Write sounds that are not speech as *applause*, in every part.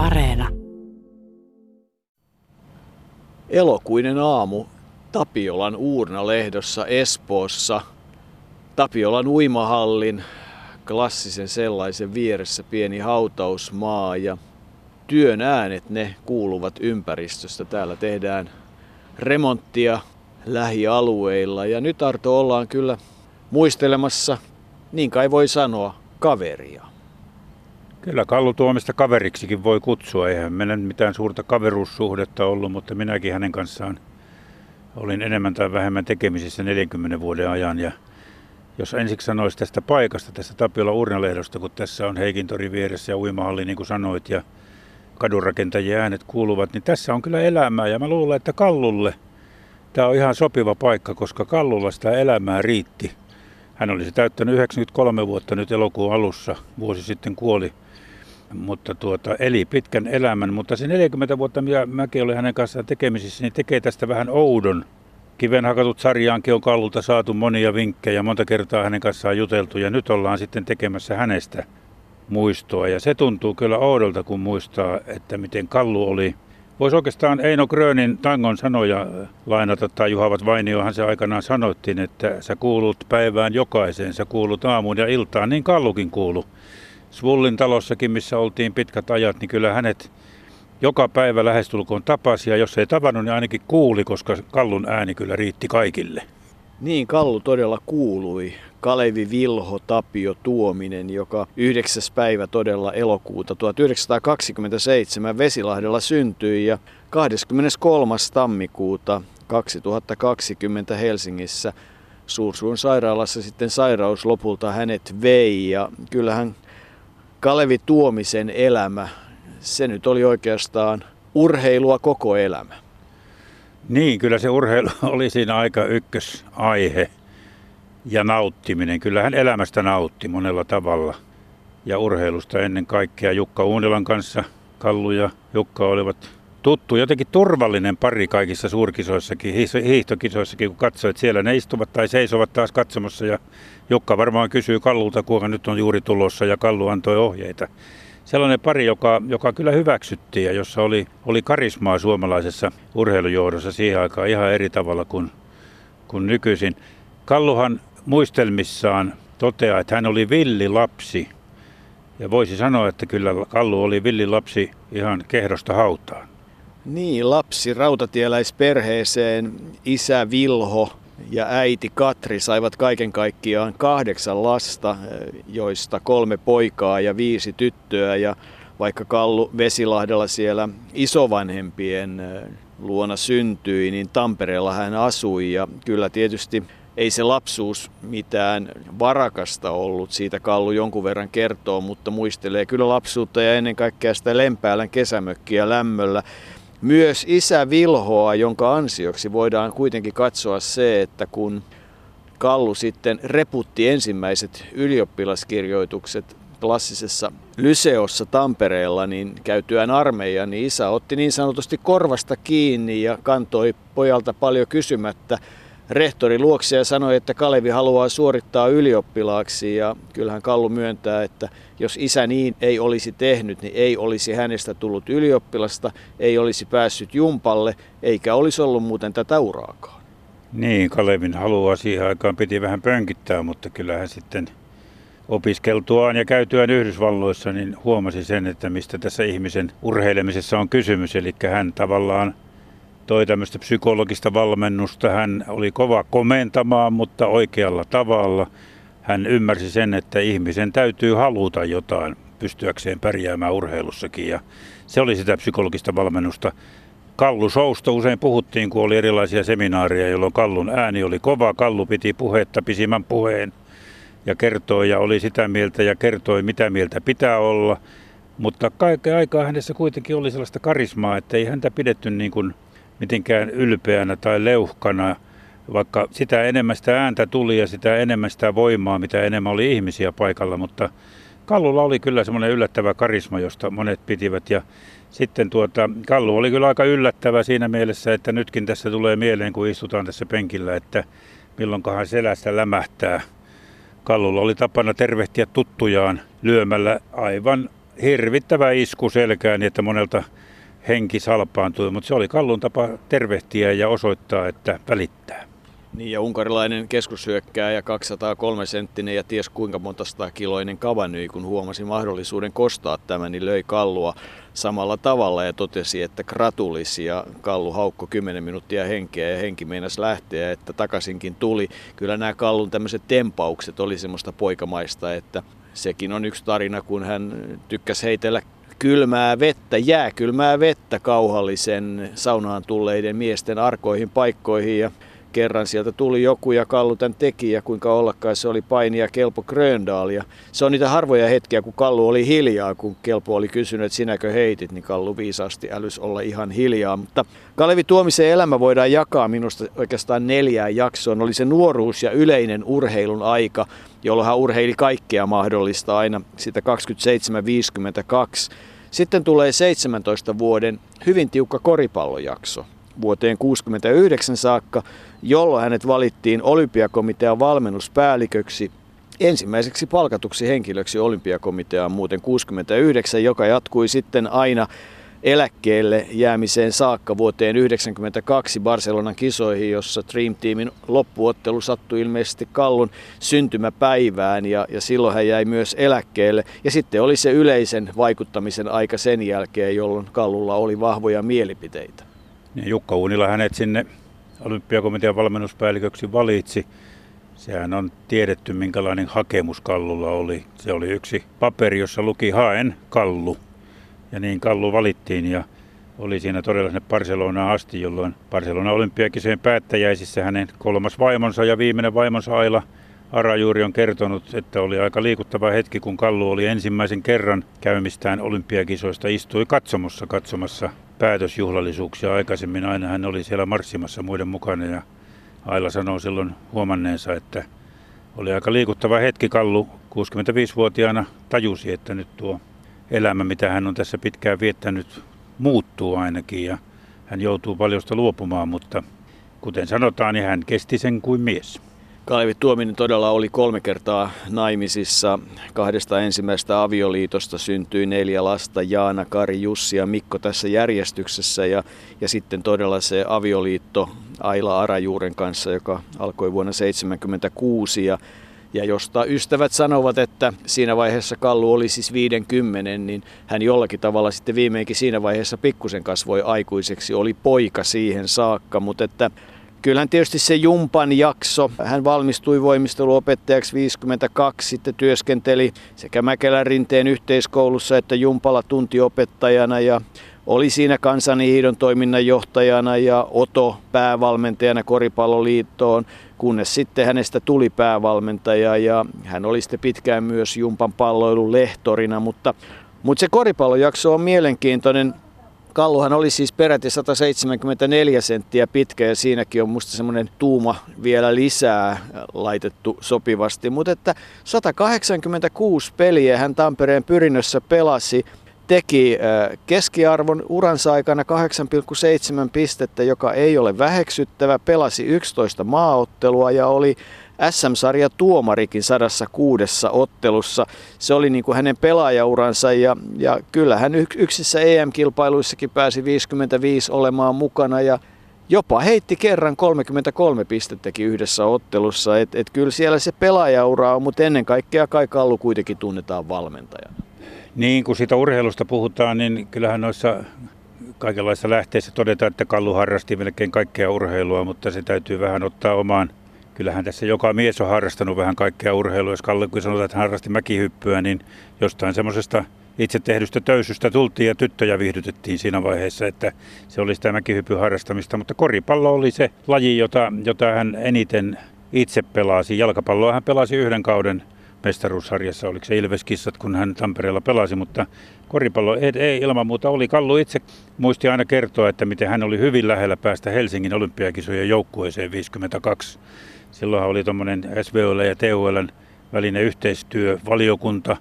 Areena. Elokuinen aamu Tapiolan Uurnalehdossa Espoossa. Tapiolan uimahallin klassisen sellaisen vieressä pieni hautausmaa ja työn äänet ne kuuluvat ympäristöstä. Täällä tehdään remonttia lähialueilla ja nyt Arto ollaan kyllä muistelemassa, niin kai voi sanoa, kaveria. Kyllä Kallu Tuomista kaveriksikin voi kutsua. Eihän meillä mitään suurta kaveruussuhdetta ollut, mutta minäkin hänen kanssaan olin enemmän tai vähemmän tekemisissä 40 vuoden ajan. Ja jos ensiksi sanoisi tästä paikasta, tästä Tapiola Urnalehdosta, kun tässä on Heikintori vieressä ja uimahalli, niin kuin sanoit, ja kadunrakentajien äänet kuuluvat, niin tässä on kyllä elämää. Ja mä luulen, että Kallulle tämä on ihan sopiva paikka, koska Kallulla sitä elämää riitti. Hän olisi täyttänyt 93 vuotta nyt elokuun alussa, vuosi sitten kuoli mutta tuota, eli pitkän elämän. Mutta se 40 vuotta, mitä mäkin olen hänen kanssaan tekemisissä, niin tekee tästä vähän oudon. Kiven hakatut sarjaankin on Kallulta saatu monia vinkkejä, monta kertaa hänen kanssaan juteltu ja nyt ollaan sitten tekemässä hänestä muistoa. Ja se tuntuu kyllä oudolta, kun muistaa, että miten Kallu oli. Voisi oikeastaan Eino Grönin tangon sanoja lainata, tai Juhavat Vainiohan se aikanaan sanottiin, että sä kuulut päivään jokaiseen, sä kuulut aamuun ja iltaan, niin Kallukin kuulu. Svullin talossakin, missä oltiin pitkät ajat, niin kyllä hänet joka päivä lähestulkoon tapasi ja jos ei tavannut, niin ainakin kuuli, koska Kallun ääni kyllä riitti kaikille. Niin, Kallu todella kuului. Kalevi Vilho Tapio Tuominen, joka 9. päivä todella elokuuta 1927 Vesilahdella syntyi ja 23. tammikuuta 2020 Helsingissä Suursuun sairaalassa sitten sairaus lopulta hänet vei ja kyllähän Kalevi Tuomisen elämä, se nyt oli oikeastaan urheilua koko elämä. Niin, kyllä se urheilu *laughs* oli siinä aika ykkösaihe ja nauttiminen. Kyllähän elämästä nautti monella tavalla ja urheilusta ennen kaikkea. Jukka Uunilan kanssa Kallu ja Jukka olivat tuttu, jotenkin turvallinen pari kaikissa suurkisoissakin, hiihtokisoissakin, kun katsoit siellä ne istuvat tai seisovat taas katsomassa ja Jukka varmaan kysyy Kallulta, kuinka nyt on juuri tulossa ja Kallu antoi ohjeita. Sellainen pari, joka, joka kyllä hyväksyttiin ja jossa oli, oli karismaa suomalaisessa urheilujohdossa siihen aikaan ihan eri tavalla kuin, kuin nykyisin. Kalluhan muistelmissaan toteaa, että hän oli villi lapsi. Ja voisi sanoa, että kyllä Kallu oli villi lapsi ihan kehdosta hautaan. Niin, lapsi rautatieläisperheeseen, isä Vilho ja äiti Katri saivat kaiken kaikkiaan kahdeksan lasta, joista kolme poikaa ja viisi tyttöä. Ja vaikka Kallu Vesilahdella siellä isovanhempien luona syntyi, niin Tampereella hän asui ja kyllä tietysti ei se lapsuus mitään varakasta ollut, siitä Kallu jonkun verran kertoo, mutta muistelee kyllä lapsuutta ja ennen kaikkea sitä Lempäälän kesämökkiä lämmöllä myös isä Vilhoa, jonka ansioksi voidaan kuitenkin katsoa se, että kun Kallu sitten reputti ensimmäiset ylioppilaskirjoitukset klassisessa Lyseossa Tampereella, niin käytyään armeija, niin isä otti niin sanotusti korvasta kiinni ja kantoi pojalta paljon kysymättä rehtori luokse ja sanoi, että Kalevi haluaa suorittaa ylioppilaaksi ja kyllähän Kallu myöntää, että jos isä niin ei olisi tehnyt, niin ei olisi hänestä tullut ylioppilasta, ei olisi päässyt jumpalle, eikä olisi ollut muuten tätä uraakaan. Niin, Kalevin halua siihen aikaan piti vähän pönkittää, mutta kyllähän sitten opiskeltuaan ja käytyään Yhdysvalloissa, niin huomasi sen, että mistä tässä ihmisen urheilemisessa on kysymys. Eli hän tavallaan toi tämmöistä psykologista valmennusta. Hän oli kova komentamaan, mutta oikealla tavalla. Hän ymmärsi sen, että ihmisen täytyy haluta jotain pystyäkseen pärjäämään urheilussakin. Ja se oli sitä psykologista valmennusta. Kallu Sousta usein puhuttiin, kun oli erilaisia seminaareja, jolloin Kallun ääni oli kova. Kallu piti puhetta pisimmän puheen ja kertoi ja oli sitä mieltä ja kertoi, mitä mieltä pitää olla. Mutta kaiken aikaa hänessä kuitenkin oli sellaista karismaa, että ei häntä pidetty niin kuin mitenkään ylpeänä tai leuhkana, vaikka sitä enemmän sitä ääntä tuli ja sitä enemmän sitä voimaa, mitä enemmän oli ihmisiä paikalla, mutta Kallulla oli kyllä semmoinen yllättävä karisma, josta monet pitivät ja sitten tuota, Kallu oli kyllä aika yllättävä siinä mielessä, että nytkin tässä tulee mieleen, kun istutaan tässä penkillä, että milloinkohan selästä lämähtää. Kallulla oli tapana tervehtiä tuttujaan lyömällä aivan hirvittävä isku selkään, niin että monelta henki salpaantui, mutta se oli Kallun tapa tervehtiä ja osoittaa, että välittää. Niin ja unkarilainen keskushyökkääjä 203 senttinen ja ties kuinka monta sata kiloinen Kavanyi, kun huomasi mahdollisuuden kostaa tämän, niin löi Kallua samalla tavalla ja totesi, että gratulisi ja Kallu haukko 10 minuuttia henkeä ja henki meinasi lähteä, että takaisinkin tuli. Kyllä nämä Kallun tämmöiset tempaukset oli semmoista poikamaista, että sekin on yksi tarina, kun hän tykkäsi heitellä kylmää vettä, jääkylmää vettä kauhallisen saunaan tulleiden miesten arkoihin paikkoihin ja kerran sieltä tuli joku ja Kallu tämän teki ja kuinka ollakaan se oli painija Kelpo Gröndal. Ja se on niitä harvoja hetkiä, kun Kallu oli hiljaa, kun Kelpo oli kysynyt, että sinäkö heitit, niin Kallu viisaasti älys olla ihan hiljaa. Mutta Kalevi Tuomisen elämä voidaan jakaa minusta oikeastaan neljään jaksoon. Oli se nuoruus ja yleinen urheilun aika, jolloin hän urheili kaikkea mahdollista aina sitä 27-52. Sitten tulee 17 vuoden hyvin tiukka koripallojakso vuoteen 69 saakka, jolloin hänet valittiin olympiakomitean valmennuspäälliköksi ensimmäiseksi palkatuksi henkilöksi olympiakomiteaan muuten 69, joka jatkui sitten aina eläkkeelle jäämiseen saakka vuoteen 1992 Barcelonan kisoihin, jossa Dream Teamin loppuottelu sattui ilmeisesti Kallun syntymäpäivään ja, ja silloin hän jäi myös eläkkeelle. Ja sitten oli se yleisen vaikuttamisen aika sen jälkeen, jolloin Kallulla oli vahvoja mielipiteitä. Ja Jukka Uunila hänet sinne olympiakomitean valmennuspäälliköksi valitsi. Sehän on tiedetty, minkälainen hakemus Kallulla oli. Se oli yksi paperi, jossa luki haen Kallu. Ja niin Kallu valittiin ja oli siinä todella sinne Barcelonaan asti, jolloin Barcelona olympiakiseen päättäjäisissä hänen kolmas vaimonsa ja viimeinen vaimonsa Aila Arajuuri on kertonut, että oli aika liikuttava hetki, kun Kallu oli ensimmäisen kerran käymistään olympiakisoista, istui katsomossa katsomassa päätösjuhlallisuuksia. Aikaisemmin aina hän oli siellä marssimassa muiden mukana ja Aila sanoi silloin huomanneensa, että oli aika liikuttava hetki. Kallu 65-vuotiaana tajusi, että nyt tuo elämä, mitä hän on tässä pitkään viettänyt, muuttuu ainakin ja hän joutuu paljosta luopumaan, mutta kuten sanotaan, niin hän kesti sen kuin mies. Kalevi Tuominen todella oli kolme kertaa naimisissa. Kahdesta ensimmäistä avioliitosta syntyi neljä lasta, Jaana, Kari, Jussi ja Mikko tässä järjestyksessä. Ja, ja sitten todella se avioliitto Aila Arajuuren kanssa, joka alkoi vuonna 1976. Ja, ja josta ystävät sanovat, että siinä vaiheessa Kallu oli siis 50, niin hän jollakin tavalla sitten viimeinkin siinä vaiheessa pikkusen kasvoi aikuiseksi, oli poika siihen saakka, mutta että Kyllähän tietysti se Jumpan jakso, hän valmistui voimisteluopettajaksi 52, sitten työskenteli sekä Mäkelän rinteen yhteiskoulussa että Jumpala tuntiopettajana ja oli siinä kansanhiidon toiminnanjohtajana ja Oto päävalmentajana Koripalloliittoon, kunnes sitten hänestä tuli päävalmentaja ja hän oli sitten pitkään myös Jumpan palloilun lehtorina, mutta, mutta se koripallojakso on mielenkiintoinen Kalluhan oli siis peräti 174 senttiä pitkä ja siinäkin on musta semmoinen tuuma vielä lisää laitettu sopivasti. Mutta että 186 peliä hän Tampereen pyrinnössä pelasi, teki äh, keskiarvon uransa aikana 8,7 pistettä, joka ei ole väheksyttävä, pelasi 11 maaottelua ja oli SM-sarja tuomarikin sadassa kuudessa ottelussa. Se oli niin kuin hänen pelaajauransa ja, ja kyllä hän yksissä EM-kilpailuissakin pääsi 55 olemaan mukana ja jopa heitti kerran 33 pistettäkin yhdessä ottelussa. Et, et kyllä siellä se pelaajaura on, mutta ennen kaikkea Kai Kallu kuitenkin tunnetaan valmentajana. Niin, kun siitä urheilusta puhutaan, niin kyllähän noissa kaikenlaisissa lähteissä todetaan, että Kallu harrasti melkein kaikkea urheilua, mutta se täytyy vähän ottaa omaan kyllähän tässä joka mies on harrastanut vähän kaikkea urheilua. Jos Kalle kun sanotaan, että hän harrasti mäkihyppyä, niin jostain semmoisesta itse tehdystä töysystä tultiin ja tyttöjä viihdytettiin siinä vaiheessa, että se oli sitä mäkihyppyn harrastamista. Mutta koripallo oli se laji, jota, jota hän eniten itse pelasi. Jalkapalloa hän pelasi yhden kauden mestaruussarjassa, oliko se Ilveskissat, kun hän Tampereella pelasi, mutta koripallo ei, ei ilman muuta oli. Kallu itse muisti aina kertoa, että miten hän oli hyvin lähellä päästä Helsingin olympiakisojen joukkueeseen 52 Silloinhan oli tuommoinen SVOL ja TUL välinen yhteistyövaliokunta,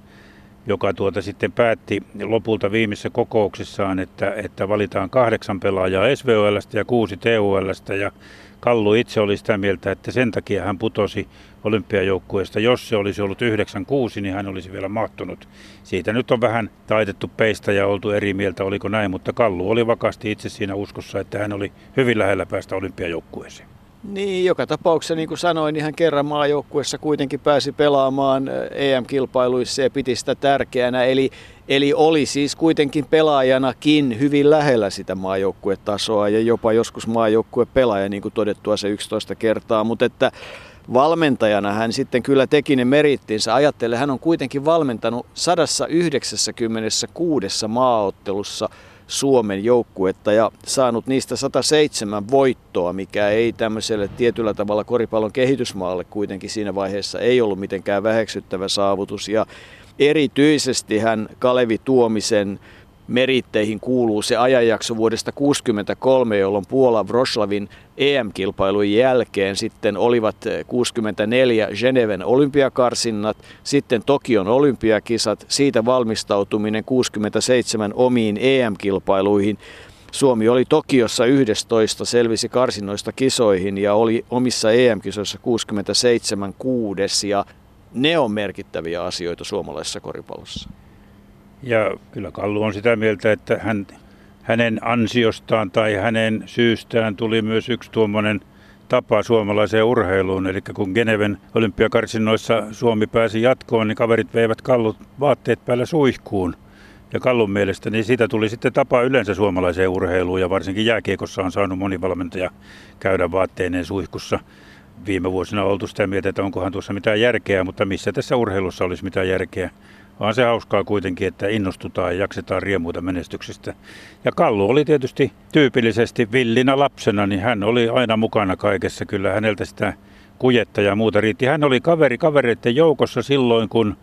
joka tuota sitten päätti lopulta viimeisessä kokouksessaan, että, että valitaan kahdeksan pelaajaa SVOLstä ja kuusi TULstä ja Kallu itse oli sitä mieltä, että sen takia hän putosi olympiajoukkueesta. Jos se olisi ollut 9-6, niin hän olisi vielä mahtunut. Siitä nyt on vähän taitettu peistä ja oltu eri mieltä, oliko näin, mutta Kallu oli vakaasti itse siinä uskossa, että hän oli hyvin lähellä päästä olympiajoukkueeseen. Niin, joka tapauksessa, niin kuin sanoin, hän kerran maajoukkuessa kuitenkin pääsi pelaamaan EM-kilpailuissa ja piti sitä tärkeänä. Eli, eli oli siis kuitenkin pelaajanakin hyvin lähellä sitä maajoukkuetasoa ja jopa joskus maajoukkue pelaaja, niin kuin todettua se 11 kertaa. Mutta että valmentajana hän sitten kyllä teki ne merittinsä. Ajattele, hän on kuitenkin valmentanut 196 maaottelussa – Suomen joukkuetta ja saanut niistä 107 voittoa, mikä ei tämmöiselle tietyllä tavalla koripallon kehitysmaalle kuitenkin siinä vaiheessa ei ollut mitenkään väheksyttävä saavutus. Ja erityisesti hän Kalevi Tuomisen meritteihin kuuluu se ajanjakso vuodesta 1963, jolloin Puola Wrocławin EM-kilpailujen jälkeen sitten olivat 64 Geneven olympiakarsinnat, sitten Tokion olympiakisat, siitä valmistautuminen 67 omiin EM-kilpailuihin. Suomi oli Tokiossa 11, selvisi karsinnoista kisoihin ja oli omissa EM-kisoissa 67 kuudes ja ne on merkittäviä asioita suomalaisessa koripallossa. Ja kyllä Kallu on sitä mieltä, että hän, hänen ansiostaan tai hänen syystään tuli myös yksi tuommoinen tapa suomalaiseen urheiluun. Eli kun Geneven olympiakarsinnoissa Suomi pääsi jatkoon, niin kaverit veivät kallut vaatteet päällä suihkuun. Ja Kallun mielestä niin siitä tuli sitten tapa yleensä suomalaiseen urheiluun ja varsinkin jääkiekossa on saanut moni valmentaja käydä vaatteineen suihkussa. Viime vuosina on oltu sitä mieltä, että onkohan tuossa mitään järkeä, mutta missä tässä urheilussa olisi mitään järkeä. Vaan se hauskaa kuitenkin, että innostutaan ja jaksetaan riemuita menestyksestä. Ja Kallu oli tietysti tyypillisesti villinä lapsena, niin hän oli aina mukana kaikessa. Kyllä häneltä sitä kujetta ja muuta riitti. Hän oli kaveri kavereiden joukossa silloin, kun,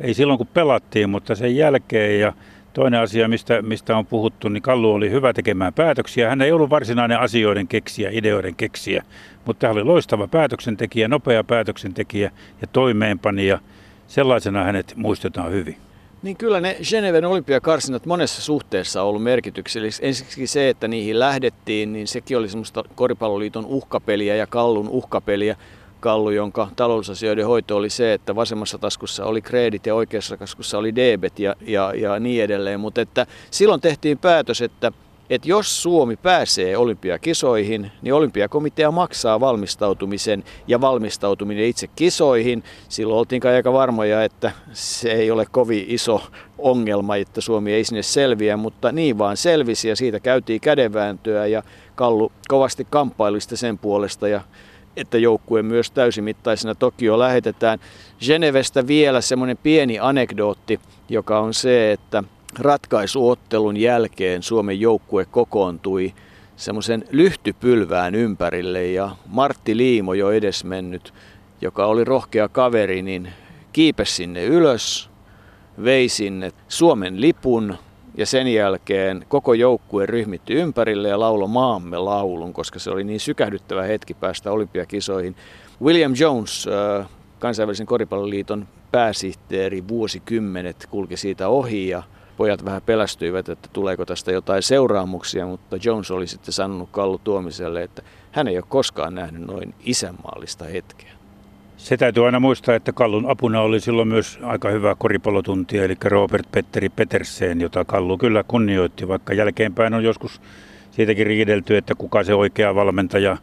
ei silloin kun pelattiin, mutta sen jälkeen. Ja toinen asia, mistä, mistä on puhuttu, niin Kallu oli hyvä tekemään päätöksiä. Hän ei ollut varsinainen asioiden keksiä, ideoiden keksiä, mutta hän oli loistava päätöksentekijä, nopea päätöksentekijä ja toimeenpanija – Sellaisena hänet muistetaan hyvin. Niin kyllä ne Geneven olympiakarsinat monessa suhteessa on ollut merkityksellistä. Ensiksi se, että niihin lähdettiin, niin sekin oli semmoista koripalloliiton uhkapeliä ja Kallun uhkapeliä. Kallu, jonka talousasioiden hoito oli se, että vasemmassa taskussa oli kredit ja oikeassa taskussa oli debet ja, ja, ja niin edelleen. Mutta että silloin tehtiin päätös, että – että jos Suomi pääsee olympiakisoihin, niin olympiakomitea maksaa valmistautumisen ja valmistautuminen itse kisoihin. Silloin oltiin aika varmoja, että se ei ole kovin iso ongelma, että Suomi ei sinne selviä, mutta niin vaan selvisi ja siitä käytiin kädenvääntöä ja Kallu kovasti kamppailista sen puolesta ja että joukkue myös täysimittaisena Tokio lähetetään. Genevestä vielä semmoinen pieni anekdootti, joka on se, että ratkaisuottelun jälkeen Suomen joukkue kokoontui semmoisen lyhtypylvään ympärille ja Martti Liimo jo edesmennyt, joka oli rohkea kaveri, niin kiipesi sinne ylös, vei sinne Suomen lipun ja sen jälkeen koko joukkue ryhmitti ympärille ja laulo maamme laulun, koska se oli niin sykähdyttävä hetki päästä olympiakisoihin. William Jones, äh, kansainvälisen koripalloliiton pääsihteeri, vuosikymmenet kulki siitä ohi ja pojat vähän pelästyivät, että tuleeko tästä jotain seuraamuksia, mutta Jones oli sitten sanonut Kallu Tuomiselle, että hän ei ole koskaan nähnyt noin isänmaallista hetkeä. Se täytyy aina muistaa, että Kallun apuna oli silloin myös aika hyvä koripallotuntija, eli Robert Petteri Petersen, jota Kallu kyllä kunnioitti, vaikka jälkeenpäin on joskus siitäkin riidelty, että kuka se oikea valmentaja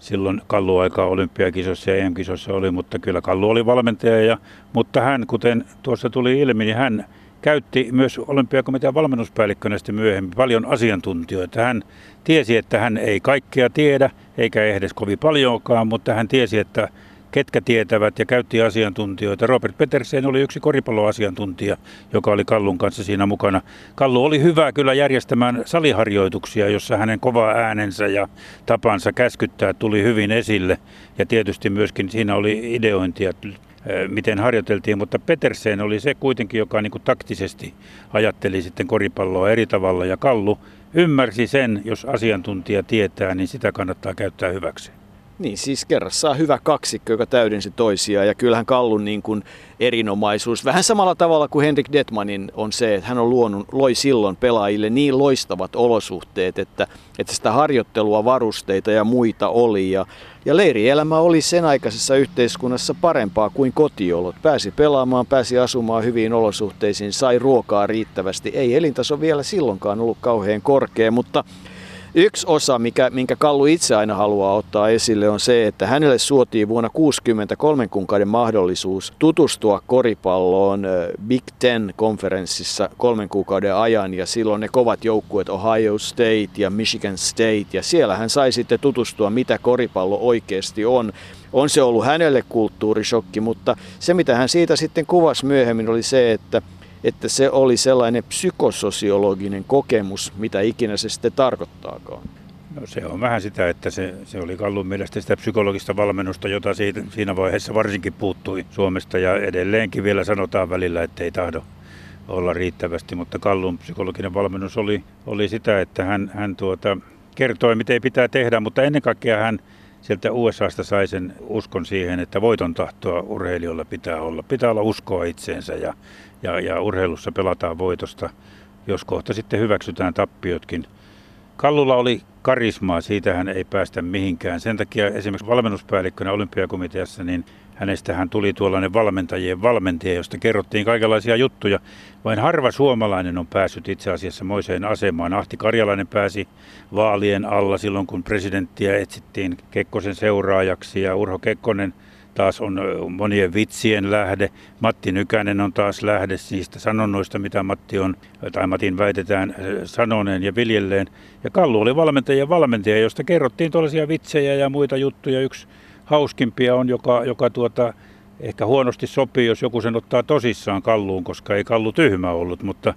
silloin Kallu aikaa olympiakisossa ja EM-kisossa oli, mutta kyllä Kallu oli valmentaja, ja, mutta hän, kuten tuossa tuli ilmi, niin hän käytti myös olympiakomitean valmennuspäällikkönä sitten myöhemmin paljon asiantuntijoita. Hän tiesi, että hän ei kaikkea tiedä, eikä edes kovin paljonkaan, mutta hän tiesi, että ketkä tietävät ja käytti asiantuntijoita. Robert Petersen oli yksi koripalloasiantuntija, joka oli Kallun kanssa siinä mukana. Kallu oli hyvä kyllä järjestämään saliharjoituksia, jossa hänen kova äänensä ja tapansa käskyttää tuli hyvin esille. Ja tietysti myöskin siinä oli ideointia miten harjoiteltiin, mutta Petersen oli se kuitenkin, joka niin kuin taktisesti ajatteli sitten koripalloa eri tavalla ja Kallu ymmärsi sen, jos asiantuntija tietää, niin sitä kannattaa käyttää hyväksi. Niin, siis kerrassaan hyvä kaksikko, joka täydensi toisiaan. Ja kyllähän Kallun niin kuin erinomaisuus, vähän samalla tavalla kuin Henrik Detmanin on se, että hän on luonut, loi silloin pelaajille niin loistavat olosuhteet, että, että sitä harjoittelua, varusteita ja muita oli. Ja, ja leirielämä oli sen aikaisessa yhteiskunnassa parempaa kuin kotiolot. Pääsi pelaamaan, pääsi asumaan hyviin olosuhteisiin, sai ruokaa riittävästi. Ei elintaso vielä silloinkaan ollut kauhean korkea, mutta Yksi osa, mikä, minkä Kallu itse aina haluaa ottaa esille, on se, että hänelle suotiin vuonna 63 kuukauden mahdollisuus tutustua koripalloon Big Ten-konferenssissa kolmen kuukauden ajan. Ja silloin ne kovat joukkueet Ohio State ja Michigan State. Ja siellä hän sai sitten tutustua, mitä koripallo oikeasti on. On se ollut hänelle kulttuurishokki, mutta se mitä hän siitä sitten kuvasi myöhemmin oli se, että – että se oli sellainen psykososiologinen kokemus, mitä ikinä se sitten tarkoittaakaan. No se on vähän sitä, että se, se oli Kallun mielestä sitä psykologista valmennusta, jota siitä, siinä vaiheessa varsinkin puuttui Suomesta ja edelleenkin vielä sanotaan välillä, että ei tahdo olla riittävästi, mutta Kallun psykologinen valmennus oli, oli sitä, että hän, hän tuota, kertoi, miten pitää tehdä, mutta ennen kaikkea hän sieltä USAsta sai sen uskon siihen, että voiton tahtoa urheilijoilla pitää olla. Pitää olla uskoa itseensä ja, ja, ja urheilussa pelataan voitosta, jos kohta sitten hyväksytään tappiotkin. Kallulla oli karismaa, siitä hän ei päästä mihinkään. Sen takia esimerkiksi valmennuspäällikkönä olympiakomiteassa, niin hänestä hän tuli tuollainen valmentajien valmentaja, josta kerrottiin kaikenlaisia juttuja. Vain harva suomalainen on päässyt itse asiassa moiseen asemaan. Ahti Karjalainen pääsi vaalien alla silloin, kun presidenttiä etsittiin Kekkosen seuraajaksi ja Urho Kekkonen – taas on monien vitsien lähde. Matti Nykänen on taas lähde niistä sanonnoista, mitä Matti on, tai Matin väitetään sanoneen ja viljelleen. Ja Kallu oli valmentaja valmentaja, josta kerrottiin tuollaisia vitsejä ja muita juttuja. Yksi hauskimpia on, joka, joka tuota, ehkä huonosti sopii, jos joku sen ottaa tosissaan Kalluun, koska ei Kallu tyhmä ollut, mutta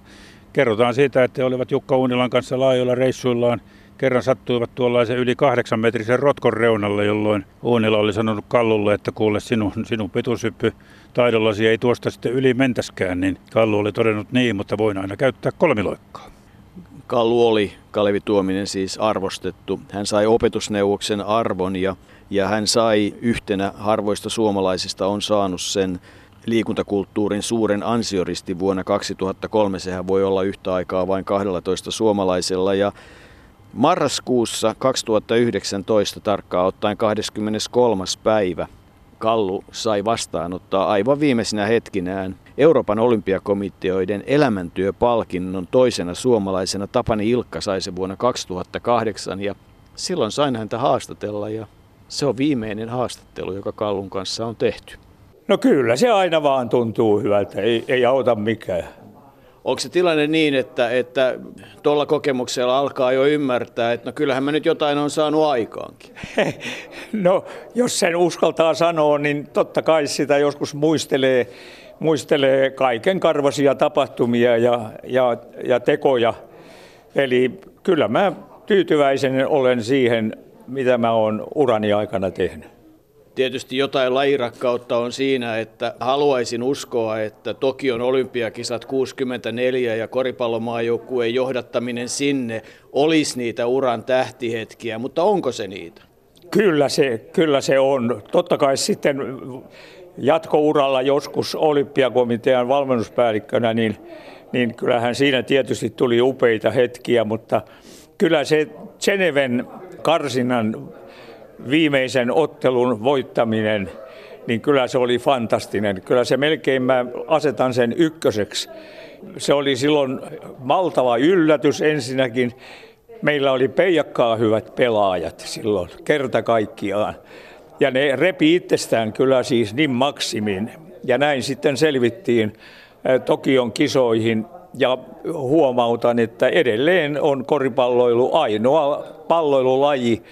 kerrotaan siitä, että he olivat Jukka Uunilan kanssa laajoilla reissuillaan kerran sattuivat tuollaisen yli kahdeksan metrisen rotkon reunalle, jolloin Uunila oli sanonut Kallulle, että kuule sinun, sinun pituushyppy taidollasi ei tuosta sitten yli mentäskään, niin Kallu oli todennut niin, mutta voin aina käyttää kolmiloikkaa. Kallu oli, Kalevi Tuominen siis arvostettu. Hän sai opetusneuvoksen arvon ja, ja hän sai yhtenä harvoista suomalaisista on saanut sen liikuntakulttuurin suuren ansioristi vuonna 2003. Sehän voi olla yhtä aikaa vain 12 suomalaisella ja Marraskuussa 2019 tarkkaan ottaen 23. päivä Kallu sai vastaanottaa aivan viimeisinä hetkinään Euroopan olympiakomiteoiden elämäntyöpalkinnon toisena suomalaisena. Tapani Ilkka sai se vuonna 2008 ja silloin sain häntä haastatella ja se on viimeinen haastattelu, joka Kallun kanssa on tehty. No kyllä, se aina vaan tuntuu hyvältä, ei, ei auta mikään. Onko se tilanne niin, että, että kokemuksella alkaa jo ymmärtää, että no kyllähän mä nyt jotain on saanut aikaankin? *laughs* No, jos sen uskaltaa sanoa, niin totta kai sitä joskus muistelee, muistelee kaiken karvasia tapahtumia ja, ja, ja tekoja. Eli kyllä mä tyytyväisen olen siihen, mitä mä oon urani aikana tehnyt. Tietysti jotain lajirakkautta on siinä, että haluaisin uskoa, että Tokion olympiakisat 64 ja koripallomaajoukkueen johdattaminen sinne olisi niitä uran tähtihetkiä, mutta onko se niitä? Kyllä se, kyllä se on. Totta kai sitten jatkouralla joskus olympiakomitean valmennuspäällikkönä, niin, niin kyllähän siinä tietysti tuli upeita hetkiä, mutta kyllä se Geneven karsinnan viimeisen ottelun voittaminen, niin kyllä se oli fantastinen. Kyllä se melkein mä asetan sen ykköseksi. Se oli silloin valtava yllätys ensinnäkin. Meillä oli peijakkaa hyvät pelaajat silloin, kerta kaikkiaan. Ja ne repi itsestään kyllä siis niin maksimin. Ja näin sitten selvittiin Tokion kisoihin ja huomautan, että edelleen on koripalloilu ainoa palloilulaji,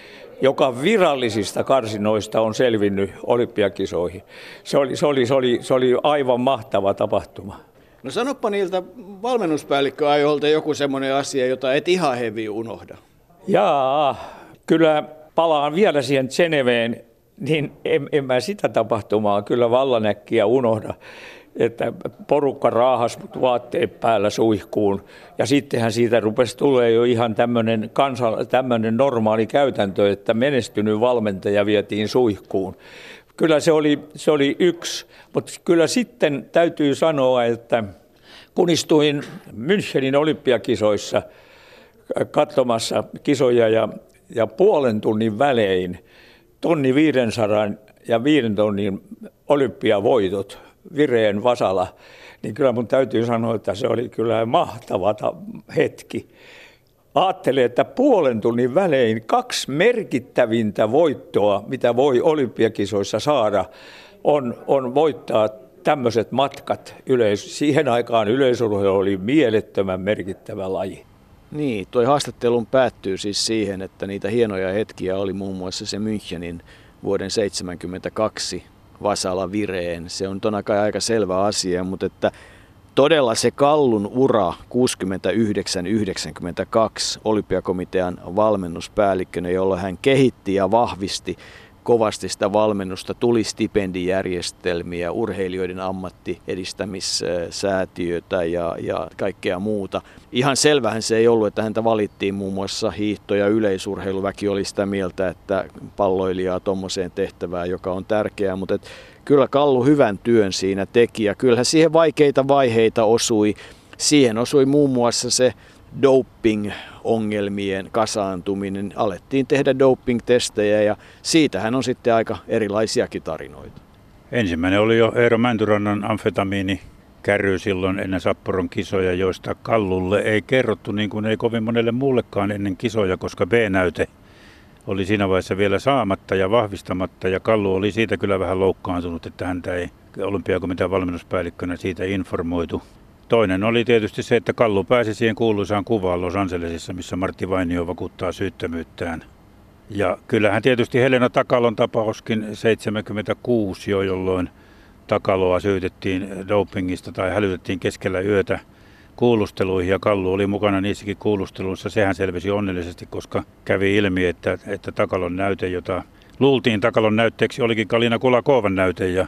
joka virallisista karsinoista on selvinnyt olympiakisoihin. Se oli, se oli, se oli, se oli aivan mahtava tapahtuma. No sanoppa niiltä valmennuspäällikköajolta joku semmoinen asia, jota et ihan hevi unohda. Jaa, kyllä palaan vielä siihen Geneveen, niin en, en mä sitä tapahtumaa kyllä vallanäkkiä unohda. Että porukka raahas vaatteet päällä suihkuun. Ja sittenhän siitä rupesi tulee jo ihan tämmöinen, kansa, tämmöinen normaali käytäntö, että menestynyt valmentaja vietiin suihkuun. Kyllä se oli, se oli yksi, mutta kyllä sitten täytyy sanoa, että kun istuin Münchenin olympiakisoissa katsomassa kisoja ja, ja puolen tunnin välein tonni 500 ja viiden tonnin olympiavoitot Vireen Vasala, niin kyllä mun täytyy sanoa, että se oli kyllä mahtava hetki. Ajattelin, että puolen tunnin välein kaksi merkittävintä voittoa, mitä voi olympiakisoissa saada, on, on voittaa tämmöiset matkat. Yleis- siihen aikaan yleisurheilu oli mielettömän merkittävä laji. Niin, toi haastattelun päättyy siis siihen, että niitä hienoja hetkiä oli muun muassa se Münchenin vuoden 1972 Vasala Vireen. Se on tonakai aika selvä asia, mutta että todella se Kallun ura 69-92 olympiakomitean valmennuspäällikkönä, jolloin hän kehitti ja vahvisti kovasti sitä valmennusta, tuli stipendijärjestelmiä, urheilijoiden ammattiedistämissäätiötä ja, ja kaikkea muuta. Ihan selvähän se ei ollut, että häntä valittiin muun muassa hiihto- ja yleisurheiluväki oli sitä mieltä, että palloilijaa tuommoiseen tehtävään, joka on tärkeää, mutta et kyllä Kallu hyvän työn siinä teki ja kyllähän siihen vaikeita vaiheita osui. Siihen osui muun muassa se doping-ongelmien kasaantuminen. Alettiin tehdä doping-testejä ja siitähän on sitten aika erilaisiakin tarinoita. Ensimmäinen oli jo Eero Mäntyrannan amfetamiini kärry silloin ennen Sapporon kisoja, joista Kallulle ei kerrottu niin kuin ei kovin monelle muullekaan ennen kisoja, koska B-näyte oli siinä vaiheessa vielä saamatta ja vahvistamatta ja Kallu oli siitä kyllä vähän loukkaantunut, että häntä ei olympiakomitean valmennuspäällikkönä siitä informoitu. Toinen oli tietysti se, että Kallu pääsi siihen kuuluisaan kuvaan Los Angelesissa, missä Martti Vainio vakuuttaa syyttömyyttään. Ja kyllähän tietysti Helena Takalon tapauskin 76 jo, jolloin Takaloa syytettiin dopingista tai hälytettiin keskellä yötä kuulusteluihin ja Kallu oli mukana niissäkin kuulusteluissa. Sehän selvisi onnellisesti, koska kävi ilmi, että, että Takalon näyte, jota luultiin Takalon näytteeksi, olikin Kalina Kulakovan näyte ja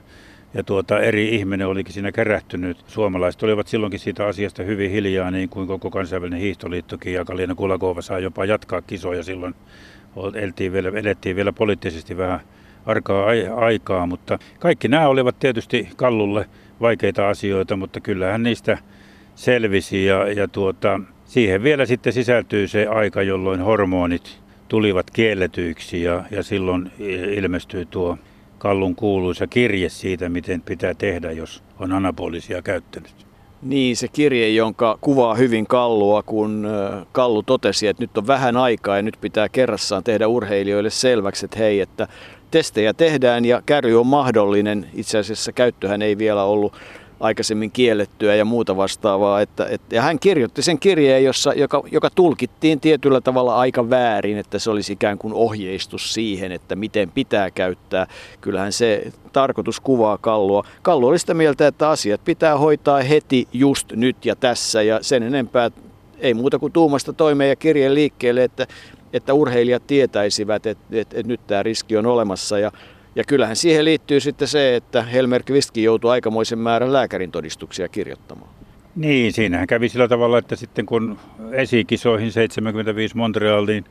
ja tuota, eri ihminen olikin siinä kärähtynyt. Suomalaiset olivat silloinkin siitä asiasta hyvin hiljaa, niin kuin koko kansainvälinen hiihtoliittokin. Ja Kalina Kulakova saa jopa jatkaa kisoja silloin. Eltiin vielä, elettiin vielä poliittisesti vähän arkaa aikaa, mutta kaikki nämä olivat tietysti Kallulle vaikeita asioita, mutta kyllähän niistä selvisi ja, ja tuota, siihen vielä sitten sisältyy se aika, jolloin hormonit tulivat kielletyiksi ja, ja silloin ilmestyi tuo Kallun kuuluisa kirje siitä, miten pitää tehdä, jos on anabolisia käyttänyt. Niin, se kirje, jonka kuvaa hyvin Kallua, kun Kallu totesi, että nyt on vähän aikaa ja nyt pitää kerrassaan tehdä urheilijoille selväksi, että hei, että testejä tehdään ja käry on mahdollinen. Itse asiassa käyttöhän ei vielä ollut aikaisemmin kiellettyä ja muuta vastaavaa. Että, että, ja hän kirjoitti sen kirjeen, jossa, joka, joka tulkittiin tietyllä tavalla aika väärin, että se olisi ikään kuin ohjeistus siihen, että miten pitää käyttää. Kyllähän se tarkoitus kuvaa Kallua. Kallu oli sitä mieltä, että asiat pitää hoitaa heti, just nyt ja tässä ja sen enempää ei muuta kuin tuumasta toimeen ja kirjeen liikkeelle, että, että urheilijat tietäisivät, että, että, että nyt tämä riski on olemassa ja ja kyllähän siihen liittyy sitten se, että Helmer Kvistkin joutui aikamoisen määrän lääkärin todistuksia kirjoittamaan. Niin, siinähän kävi sillä tavalla, että sitten kun esikisoihin 75 Montrealiin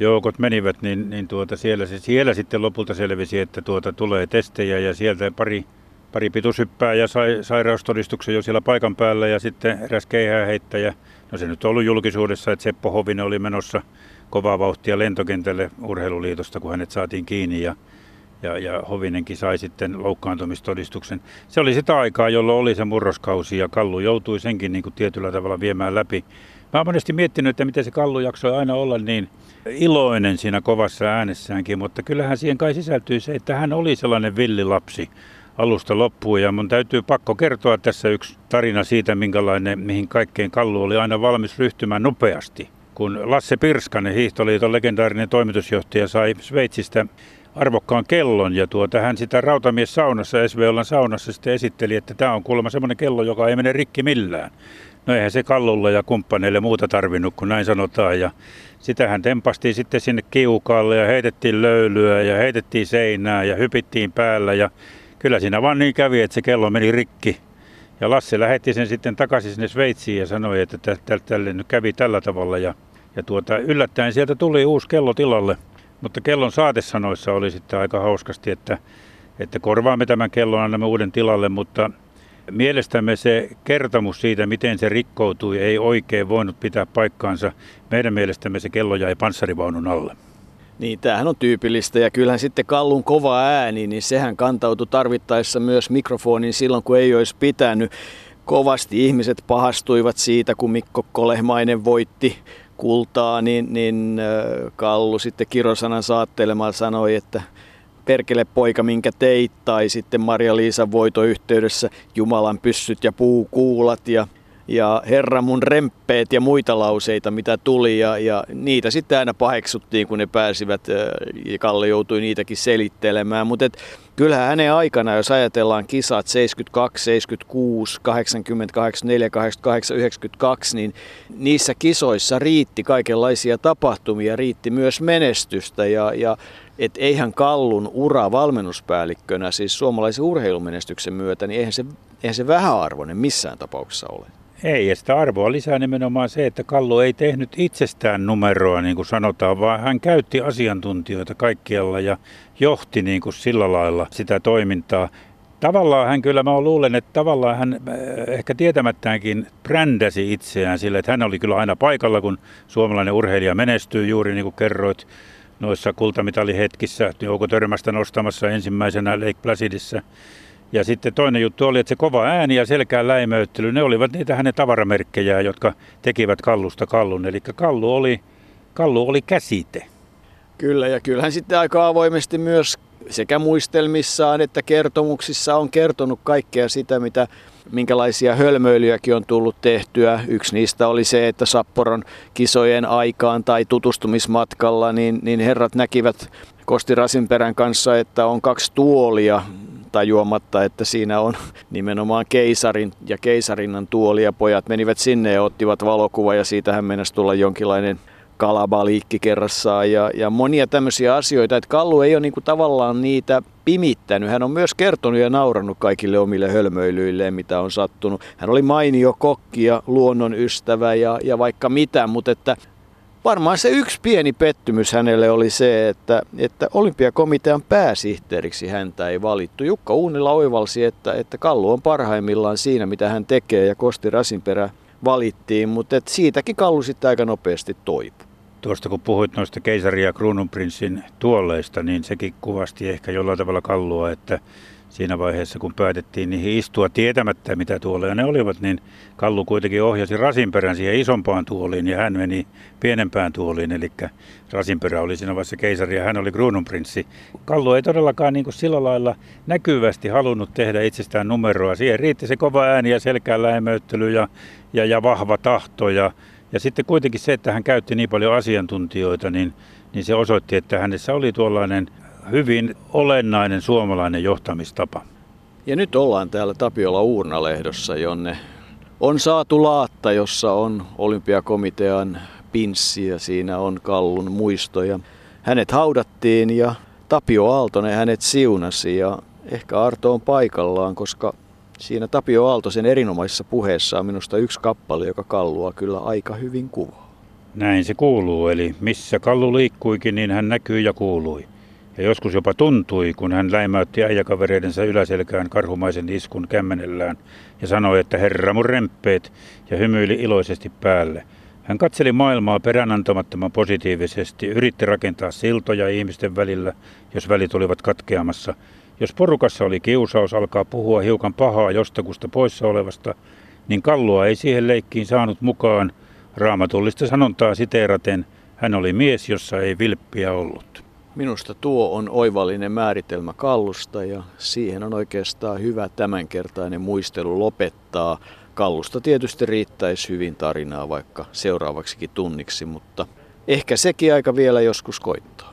joukot menivät, niin, niin tuota siellä, siellä sitten lopulta selvisi, että tuota tulee testejä ja sieltä pari, pari pituushyppää ja sai sairaustodistuksen jo siellä paikan päällä ja sitten eräs keihääheittäjä. No se nyt on ollut julkisuudessa, että Seppo Hovinen oli menossa kovaa vauhtia lentokentälle urheiluliitosta, kun hänet saatiin kiinni ja ja, ja Hovinenkin sai sitten loukkaantumistodistuksen. Se oli sitä aikaa, jolloin oli se murroskausi ja Kallu joutui senkin niin kuin tietyllä tavalla viemään läpi. Mä oon monesti miettinyt, että miten se Kallu jaksoi aina olla niin iloinen siinä kovassa äänessäänkin, mutta kyllähän siihen kai sisältyy se, että hän oli sellainen villilapsi alusta loppuun. Ja mun täytyy pakko kertoa tässä yksi tarina siitä, minkälainen, mihin kaikkeen Kallu oli aina valmis ryhtymään nopeasti. Kun Lasse Pirskanen, Hiihtoliiton legendaarinen toimitusjohtaja, sai Sveitsistä arvokkaan kellon ja tuota, hän sitä rautamies saunassa, SVOlan saunassa sitten esitteli, että tämä on kuulemma semmoinen kello, joka ei mene rikki millään. No eihän se kallulle ja kumppaneille muuta tarvinnut, kun näin sanotaan. Ja sitähän tempastiin sitten sinne kiukaalle ja heitettiin löylyä ja heitettiin seinää ja hypittiin päällä. Ja kyllä siinä vaan niin kävi, että se kello meni rikki. Ja Lasse lähetti sen sitten takaisin sinne Sveitsiin ja sanoi, että tälle nyt kävi tällä tavalla. Ja, ja tuota, yllättäen sieltä tuli uusi kello tilalle. Mutta kellon saatesanoissa oli sitten aika hauskasti, että, että korvaamme tämän kellon, annamme uuden tilalle, mutta mielestämme se kertomus siitä, miten se rikkoutui, ei oikein voinut pitää paikkaansa. Meidän mielestämme se kello jäi panssarivaunun alle. Niin, tämähän on tyypillistä ja kyllähän sitten Kallun kova ääni, niin sehän kantautui tarvittaessa myös mikrofonin silloin, kun ei olisi pitänyt. Kovasti ihmiset pahastuivat siitä, kun Mikko Kolehmainen voitti kultaa, niin, niin Kallu sitten Kirosanan saattelemalla sanoi, että perkele poika, minkä teit, tai sitten Maria-Liisan voitoyhteydessä Jumalan pyssyt ja puukuulat ja ja Herra mun remppeet ja muita lauseita, mitä tuli. Ja, ja niitä sitten aina paheksuttiin, kun ne pääsivät, ja Kalle joutui niitäkin selittelemään. Mutta kyllähän hänen aikana, jos ajatellaan kisat 72, 76, 80, 84, 88, 92, niin niissä kisoissa riitti kaikenlaisia tapahtumia, riitti myös menestystä ja, ja et eihän Kallun ura valmennuspäällikkönä, siis suomalaisen urheilumenestyksen myötä, niin eihän se, eihän se vähäarvoinen missään tapauksessa ole. Ei, ja sitä arvoa lisää nimenomaan se, että Kallu ei tehnyt itsestään numeroa, niin kuin sanotaan, vaan hän käytti asiantuntijoita kaikkialla ja johti niin kuin sillä lailla sitä toimintaa. Tavallaan hän kyllä, mä luulen, että tavallaan hän äh, ehkä tietämättäänkin brändäsi itseään sille, että hän oli kyllä aina paikalla, kun suomalainen urheilija menestyy juuri niin kuin kerroit noissa kultamitalihetkissä, Jouko Törmästä nostamassa ensimmäisenä Lake Placidissa ja sitten toinen juttu oli, että se kova ääni ja selkään läimöyttely, ne olivat niitä hänen tavaramerkkejään, jotka tekivät kallusta kallun. Eli kallu oli, kallu oli käsite. Kyllä, ja kyllähän sitten aika avoimesti myös sekä muistelmissaan että kertomuksissa on kertonut kaikkea sitä, mitä, minkälaisia hölmöilyjäkin on tullut tehtyä. Yksi niistä oli se, että Sapporon kisojen aikaan tai tutustumismatkalla, niin, niin herrat näkivät Kosti Rasinperän kanssa, että on kaksi tuolia tajuamatta, että siinä on *laughs* nimenomaan keisarin ja keisarinnan tuoli ja pojat menivät sinne ja ottivat valokuva ja siitähän mennessä tulla jonkinlainen kalabaliikki kerrassaan ja, ja monia tämmöisiä asioita, että Kallu ei ole niinku tavallaan niitä pimittänyt. Hän on myös kertonut ja naurannut kaikille omille hölmöilyilleen, mitä on sattunut. Hän oli mainio kokki ja luonnon ystävä ja, ja vaikka mitä, mutta että Varmaan se yksi pieni pettymys hänelle oli se, että, että olympiakomitean pääsihteeriksi häntä ei valittu. Jukka Uunila oivalsi, että, että Kallu on parhaimmillaan siinä, mitä hän tekee, ja Kosti Rasinperä valittiin, mutta että siitäkin Kallu sitten aika nopeasti toipui. Tuosta kun puhuit noista keisari- ja kruununprinssin tuolleista, niin sekin kuvasti ehkä jollain tavalla Kallua, että siinä vaiheessa, kun päätettiin niihin istua tietämättä, mitä tuoleja ne olivat, niin Kallu kuitenkin ohjasi Rasinperän siihen isompaan tuoliin ja hän meni pienempään tuoliin, eli Rasinperä oli siinä vaiheessa keisari ja hän oli kruununprinssi. Kallu ei todellakaan niin kuin sillä lailla näkyvästi halunnut tehdä itsestään numeroa. Siihen riitti se kova ääni ja selkään lähemöyttely ja, ja, ja vahva tahto ja, ja sitten kuitenkin se, että hän käytti niin paljon asiantuntijoita, niin, niin se osoitti, että hänessä oli tuollainen hyvin olennainen suomalainen johtamistapa. Ja nyt ollaan täällä Tapiola Uurnalehdossa, jonne on saatu laatta, jossa on olympiakomitean pinssi ja siinä on Kallun muistoja. Hänet haudattiin ja Tapio Aaltonen hänet siunasi ja ehkä Arto on paikallaan, koska siinä Tapio Aaltosen erinomaisessa puheessa on minusta yksi kappale, joka Kallua kyllä aika hyvin kuvaa. Näin se kuuluu, eli missä Kallu liikkuikin, niin hän näkyy ja kuului. Ja joskus jopa tuntui, kun hän läimäytti äijäkavereidensa yläselkään karhumaisen iskun kämmenellään ja sanoi, että herra mun remppeet, ja hymyili iloisesti päälle. Hän katseli maailmaa peränantamattoman positiivisesti, yritti rakentaa siltoja ihmisten välillä, jos välit olivat katkeamassa. Jos porukassa oli kiusaus alkaa puhua hiukan pahaa jostakusta poissa olevasta, niin Kallua ei siihen leikkiin saanut mukaan. Raamatullista sanontaa siteeraten, hän oli mies, jossa ei vilppiä ollut. Minusta tuo on oivallinen määritelmä kallusta ja siihen on oikeastaan hyvä tämänkertainen muistelu lopettaa. Kallusta tietysti riittäisi hyvin tarinaa vaikka seuraavaksikin tunniksi, mutta ehkä sekin aika vielä joskus koittaa.